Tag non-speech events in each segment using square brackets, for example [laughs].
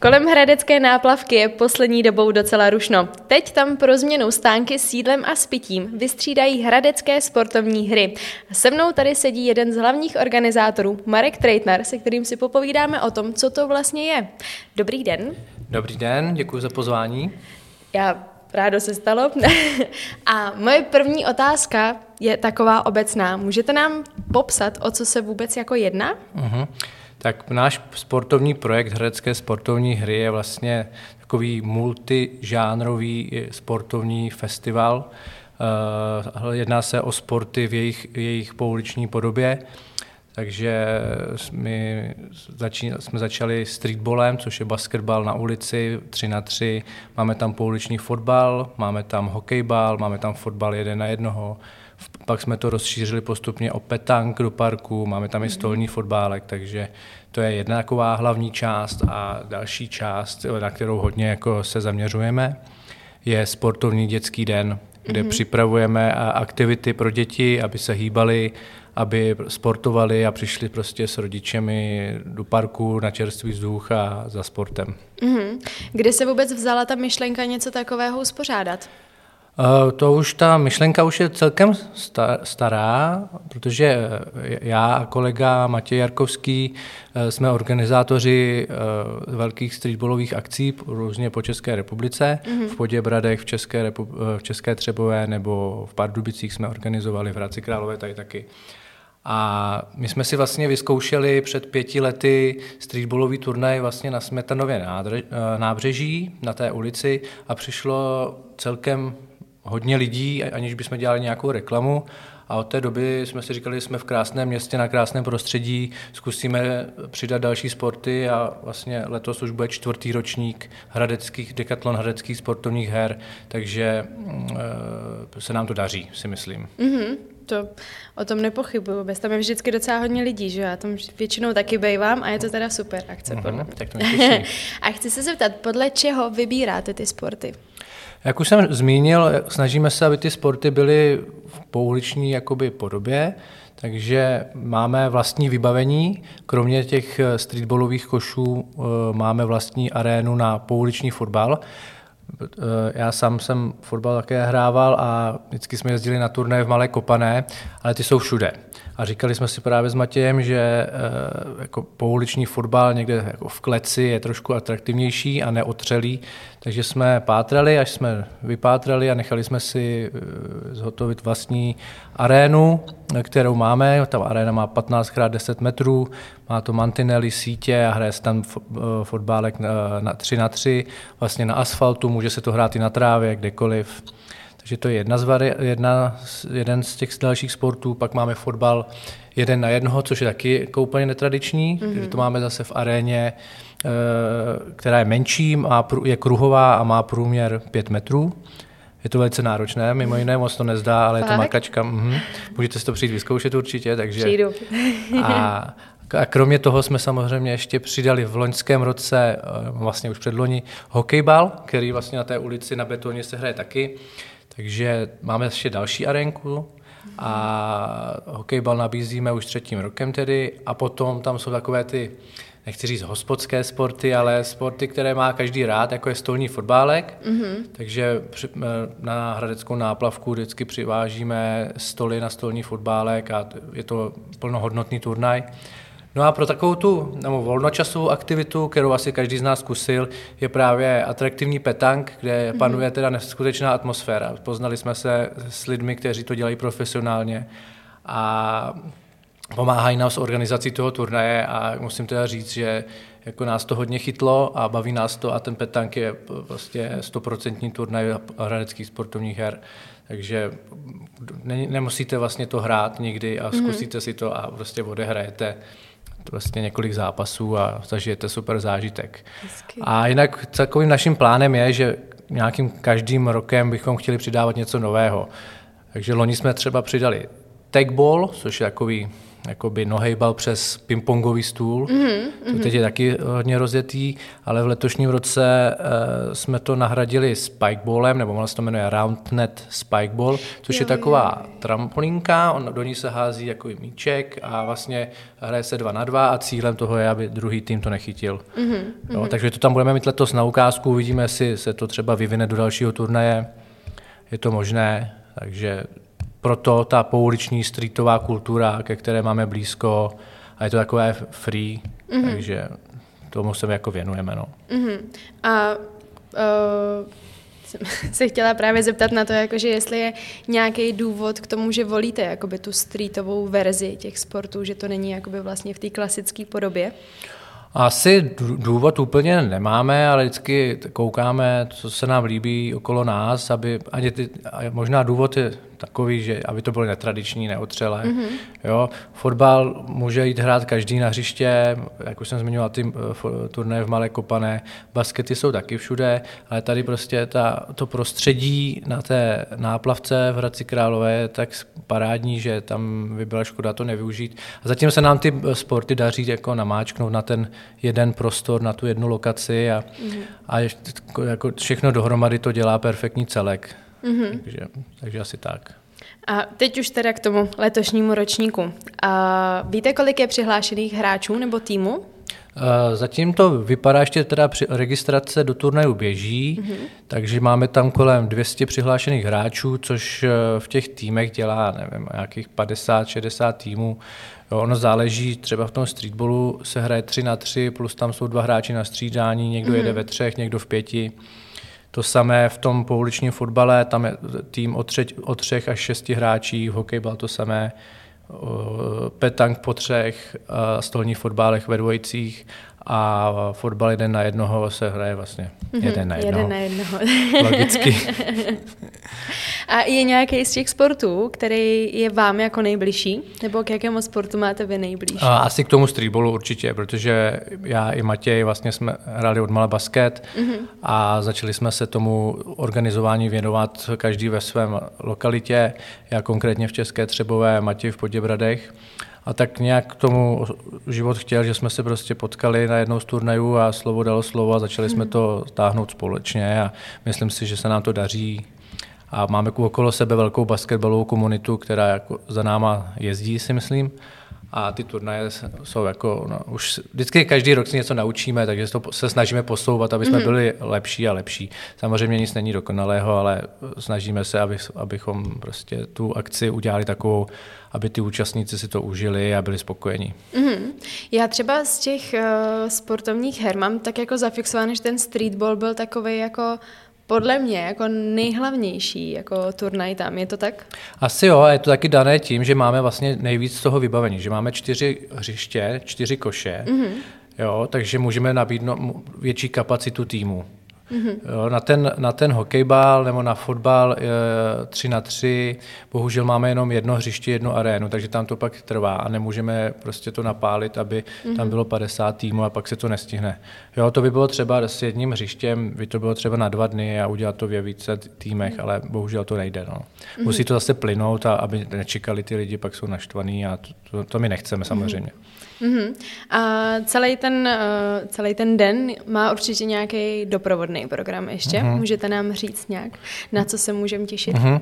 Kolem hradecké náplavky je poslední dobou docela rušno. Teď tam pro změnu stánky s jídlem a s pitím vystřídají hradecké sportovní hry. Se mnou tady sedí jeden z hlavních organizátorů, Marek Trejtner, se kterým si popovídáme o tom, co to vlastně je. Dobrý den. Dobrý den, děkuji za pozvání. Já rádo se stalo. [laughs] a moje první otázka je taková obecná. Můžete nám popsat, o co se vůbec jako jedná? Uh-huh. Tak náš sportovní projekt Hradecké sportovní hry je vlastně takový multižánrový sportovní festival. Eh, jedná se o sporty v jejich, jejich pouliční podobě. Takže my jsme začali streetballem, což je basketbal na ulici 3 na 3. Máme tam pouliční fotbal, máme tam hokejbal, máme tam fotbal jeden na jednoho. Pak jsme to rozšířili postupně o petank do parku, máme tam i stolní fotbálek, takže to je jedna taková hlavní část a další část, na kterou hodně jako se zaměřujeme, je sportovní dětský den, kde mm-hmm. připravujeme aktivity pro děti, aby se hýbali, aby sportovali a přišli prostě s rodičemi do parku na čerstvý vzduch a za sportem. Mm-hmm. Kde se vůbec vzala ta myšlenka něco takového uspořádat? Eh, to už ta myšlenka už je celkem stará, protože eh, já a kolega Matěj Jarkovský eh, jsme organizátoři velkých streetballových akcí různě po České republice. Mm-hmm. V Poděbradech, v České, v České Třebové nebo v Pardubicích jsme organizovali, v Hradci Králové tady taky. A my jsme si vlastně vyzkoušeli před pěti lety streetballový turnaj vlastně na Smetanově nábřeží, na té ulici a přišlo celkem hodně lidí, aniž bychom dělali nějakou reklamu. A od té doby jsme si říkali, že jsme v krásném městě, na krásném prostředí, zkusíme přidat další sporty a vlastně letos už bude čtvrtý ročník hradeckých, Decathlon hradeckých sportovních her, takže e, se nám to daří, si myslím. Mm-hmm. To o tom nepochybuju. Bez tam je vždycky docela hodně lidí, že já tam většinou taky bejvám a je to teda super akce. Podle tak to [laughs] A chci se zeptat, podle čeho vybíráte ty sporty? Jak už jsem zmínil, snažíme se, aby ty sporty byly v pouliční jakoby podobě, takže máme vlastní vybavení, kromě těch streetballových košů eh, máme vlastní arénu na pouliční fotbal. Eh, já sám jsem fotbal také hrával a vždycky jsme jezdili na turné v Malé Kopané, ale ty jsou všude. A říkali jsme si právě s Matějem, že eh, jako pouliční fotbal někde jako v kleci je trošku atraktivnější a neotřelý, takže jsme pátrali, až jsme vypátrali a nechali jsme si eh, zhotovit vlastní arénu, kterou máme. Ta aréna má 15 x 10 metrů, má to mantinely, sítě a hraje se tam eh, fotbálek na 3 na 3, vlastně na asfaltu, může se to hrát i na trávě, kdekoliv. Takže to je jedna z vari, jedna, jeden z těch dalších sportů. Pak máme fotbal jeden na jednoho, což je taky jako úplně netradiční. Mm-hmm. To máme zase v aréně, eh, která je menší, má, je kruhová a má průměr 5 metrů. Je to velice náročné, mimo jiné moc to nezdá, ale Fakt? je to makačka. Mhm. Můžete si to přijít vyzkoušet určitě. Takže... Přijdu. a, a kromě toho jsme samozřejmě ještě přidali v loňském roce, eh, vlastně už předloni, hokejbal, který vlastně na té ulici na betoně se hraje taky. Takže máme ještě další arenku a hokejbal nabízíme už třetím rokem tedy a potom tam jsou takové ty, nechci říct hospodské sporty, ale sporty, které má každý rád, jako je stolní fotbálek. Mm-hmm. Takže na hradeckou náplavku vždycky přivážíme stoly na stolní fotbálek a je to plnohodnotný turnaj. No a pro takovou tu nebo volnočasovou aktivitu, kterou asi každý z nás zkusil, je právě atraktivní petank, kde mhm. panuje teda neskutečná atmosféra. Poznali jsme se s lidmi, kteří to dělají profesionálně a pomáhají nám s organizací toho turnaje a musím teda říct, že jako nás to hodně chytlo a baví nás to a ten petank je vlastně stoprocentní turnaj hradeckých sportovních her. Takže ne, nemusíte vlastně to hrát nikdy a mhm. zkusíte mm-hmm. si to a prostě odehrajete vlastně několik zápasů a zažijete super zážitek. Hezky. A jinak takovým naším plánem je, že nějakým každým rokem bychom chtěli přidávat něco nového. Takže loni jsme třeba přidali tagball, což je takový jakoby nohejbal přes pingpongový stůl. Mm-hmm. To teď je taky hodně rozjetý, ale v letošním roce uh, jsme to nahradili spikeballem, nebo ono se to jmenuje Roundnet Spikeball, což jo, je taková jo. trampolínka, on, do ní se hází jako míček a vlastně hraje se dva na dva a cílem toho je, aby druhý tým to nechytil. Mm-hmm. Jo, takže to tam budeme mít letos na ukázku, uvidíme, jestli se to třeba vyvine do dalšího turnaje. Je to možné, takže proto ta pouliční streetová kultura, ke které máme blízko, a je to takové free, mm-hmm. takže tomu se jako věnujeme. No. Mm-hmm. A uh, jsem [laughs] se chtěla právě zeptat na to, jakože jestli je nějaký důvod k tomu, že volíte jakoby tu streetovou verzi těch sportů, že to není jakoby vlastně v té klasické podobě. Asi důvod úplně nemáme, ale vždycky koukáme, co se nám líbí okolo nás, aby ani ty, možná důvod je takový, že aby to bylo netradiční, neotřelé. Mm-hmm. Jo, fotbal může jít hrát každý na hřiště, jak už jsem zmiňoval, ty eh, turné v Malé Kopané, baskety jsou taky všude, ale tady prostě ta, to prostředí na té náplavce v Hradci Králové je tak parádní, že tam by byla škoda to nevyužít. A zatím se nám ty eh, sporty daří jako namáčknout na ten jeden prostor, na tu jednu lokaci a, mm-hmm. a jako všechno dohromady to dělá perfektní celek. Mm-hmm. Takže, takže asi tak. A teď už teda k tomu letošnímu ročníku. A víte, kolik je přihlášených hráčů nebo týmu? Zatím to vypadá ještě teda při registrace do turnaju běží, mm-hmm. takže máme tam kolem 200 přihlášených hráčů, což e, v těch týmech dělá, nevím, nějakých 50-60 týmů. Jo, ono záleží, třeba v tom streetballu se hraje 3 na 3, plus tam jsou dva hráči na střídání, někdo mm-hmm. jede ve třech, někdo v pěti. To samé v tom pouličním fotbale, tam je tým o, třech, o třech až šesti hráčích, v hokeji bylo to samé, petang po třech, stolní fotbálech ve dvojicích a fotbal jeden na jednoho se hraje vlastně mm-hmm, jeden na jednoho. Jeden na jednoho. [laughs] [laughs] Logicky. a je nějaký z těch sportů, který je vám jako nejbližší? Nebo k jakému sportu máte vy nejblíž? A, asi k tomu streetballu určitě, protože já i Matěj vlastně jsme hráli od mala basket mm-hmm. a začali jsme se tomu organizování věnovat každý ve svém lokalitě. Já konkrétně v České Třebové, Matěj v Poděbradech. A tak nějak k tomu život chtěl, že jsme se prostě potkali na jednou z turnajů a slovo dalo slovo a začali jsme mhm. to táhnout společně a myslím si, že se nám to daří. A máme okolo sebe velkou basketbalovou komunitu, která jako za náma jezdí, si myslím. A ty turnaje jsou jako, no, už vždycky každý rok si něco naučíme, takže to se snažíme posouvat, aby jsme mm-hmm. byli lepší a lepší. Samozřejmě nic není dokonalého, ale snažíme se, aby, abychom prostě tu akci udělali takovou, aby ty účastníci si to užili a byli spokojení. Mm-hmm. Já třeba z těch uh, sportovních her mám tak jako zafixovaný, že ten streetball byl takový jako podle mě jako nejhlavnější jako turnaj tam, je to tak? Asi jo, a je to taky dané tím, že máme vlastně nejvíc z toho vybavení, že máme čtyři hřiště, čtyři koše, mm-hmm. jo, takže můžeme nabídnout větší kapacitu týmu. Mm-hmm. Na, ten, na ten hokejbal nebo na fotbal 3 na 3 bohužel máme jenom jedno hřiště, jednu arénu, takže tam to pak trvá a nemůžeme prostě to napálit, aby mm-hmm. tam bylo 50 týmů a pak se to nestihne. Jo, to by bylo třeba s jedním hřištěm, by to bylo třeba na dva dny a udělat to ve více týmech, mm-hmm. ale bohužel to nejde. No. Mm-hmm. Musí to zase plynout, a aby nečekali ty lidi, pak jsou naštvaní a to, to, to my nechceme samozřejmě. Mm-hmm. Mm-hmm. A celý ten, uh, celý ten den má určitě nějaký doprovodný program ještě. Mm-hmm. Můžete nám říct nějak, na co se můžeme těšit? Mm-hmm.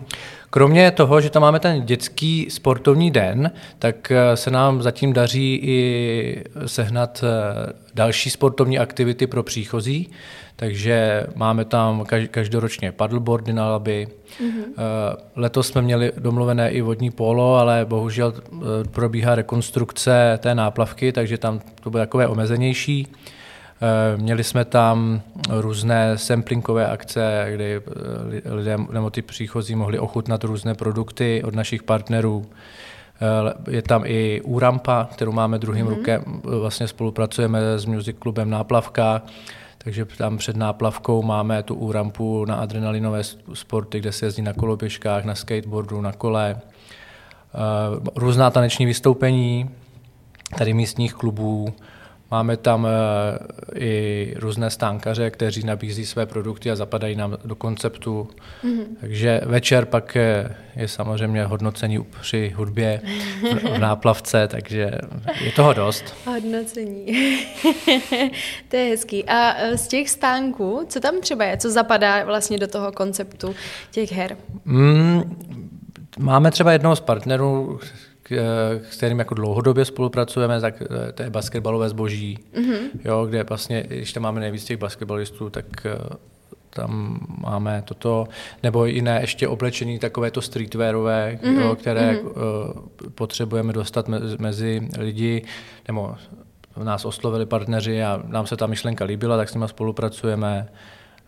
Kromě toho, že tam máme ten dětský sportovní den, tak eh, se nám zatím daří i sehnat eh, další sportovní aktivity pro příchozí. Takže máme tam každoročně paddleboardy na laby. Mm-hmm. Letos jsme měli domluvené i vodní polo, ale bohužel eh, probíhá rekonstrukce té náplavky, takže tam to bude takové omezenější. Eh, měli jsme tam různé samplingové akce, kdy lidé nebo ty příchozí mohli ochutnat různé produkty od našich partnerů. Je tam i úrampa, kterou máme druhým mm-hmm. rukem, vlastně spolupracujeme s Music Clubem Náplavka, takže tam před náplavkou máme tu úrampu na adrenalinové sporty, kde se jezdí na koloběžkách, na skateboardu, na kole. Eh, různá taneční vystoupení, tady místních klubů, Máme tam eh, i různé stánkaře, kteří nabízí své produkty a zapadají nám do konceptu. Mm-hmm. Takže večer pak je, je samozřejmě hodnocení při hudbě v náplavce, takže je toho dost. Hodnocení. [laughs] to je hezký. A eh, z těch stánků, co tam třeba je? Co zapadá vlastně do toho konceptu těch her? Mm, máme třeba jednoho z partnerů, kterým jako dlouhodobě spolupracujeme, tak eh, to je basketbalové zboží, mm-hmm. jo, kde vlastně, když tam máme nejvíc těch basketbalistů, tak eh, tam máme toto, nebo jiné ještě oblečení takové to streetwearové, mm-hmm. jo, které mm-hmm. potřebujeme dostat mezi lidi, nebo nás oslovili partneři a nám se ta myšlenka líbila, tak s nimi spolupracujeme.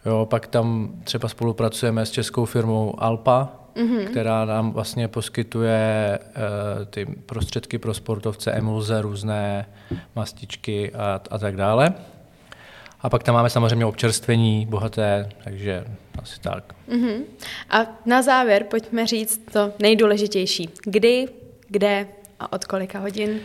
Jo, pak tam třeba spolupracujeme s českou firmou Alpa, mm-hmm. která nám vlastně poskytuje uh, ty prostředky pro sportovce, emulze, různé mastičky a, a tak dále. A pak tam máme samozřejmě občerstvení bohaté, takže asi tak. Mm-hmm. A na závěr pojďme říct to nejdůležitější. Kdy, kde a od kolika hodin?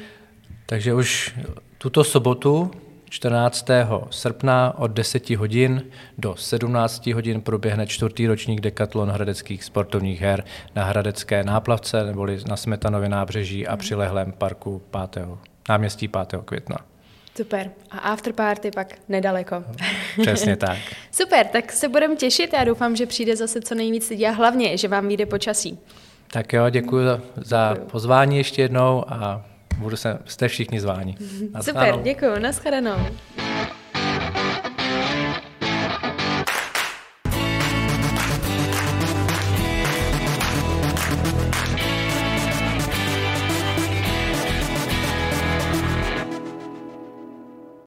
Takže už tuto sobotu 14. srpna od 10 hodin do 17 hodin proběhne čtvrtý ročník Decathlon hradeckých sportovních her na Hradecké náplavce neboli na Smetanově nábřeží a přilehlém parku 5. náměstí 5. května. Super. A afterparty pak nedaleko. Přesně tak. [laughs] Super, tak se budeme těšit. Já doufám, že přijde zase co nejvíc lidí a hlavně, že vám vyjde počasí. Tak jo, děkuji za, za pozvání ještě jednou a budu se, jste všichni zváni. Super, děkuji, nashledanou.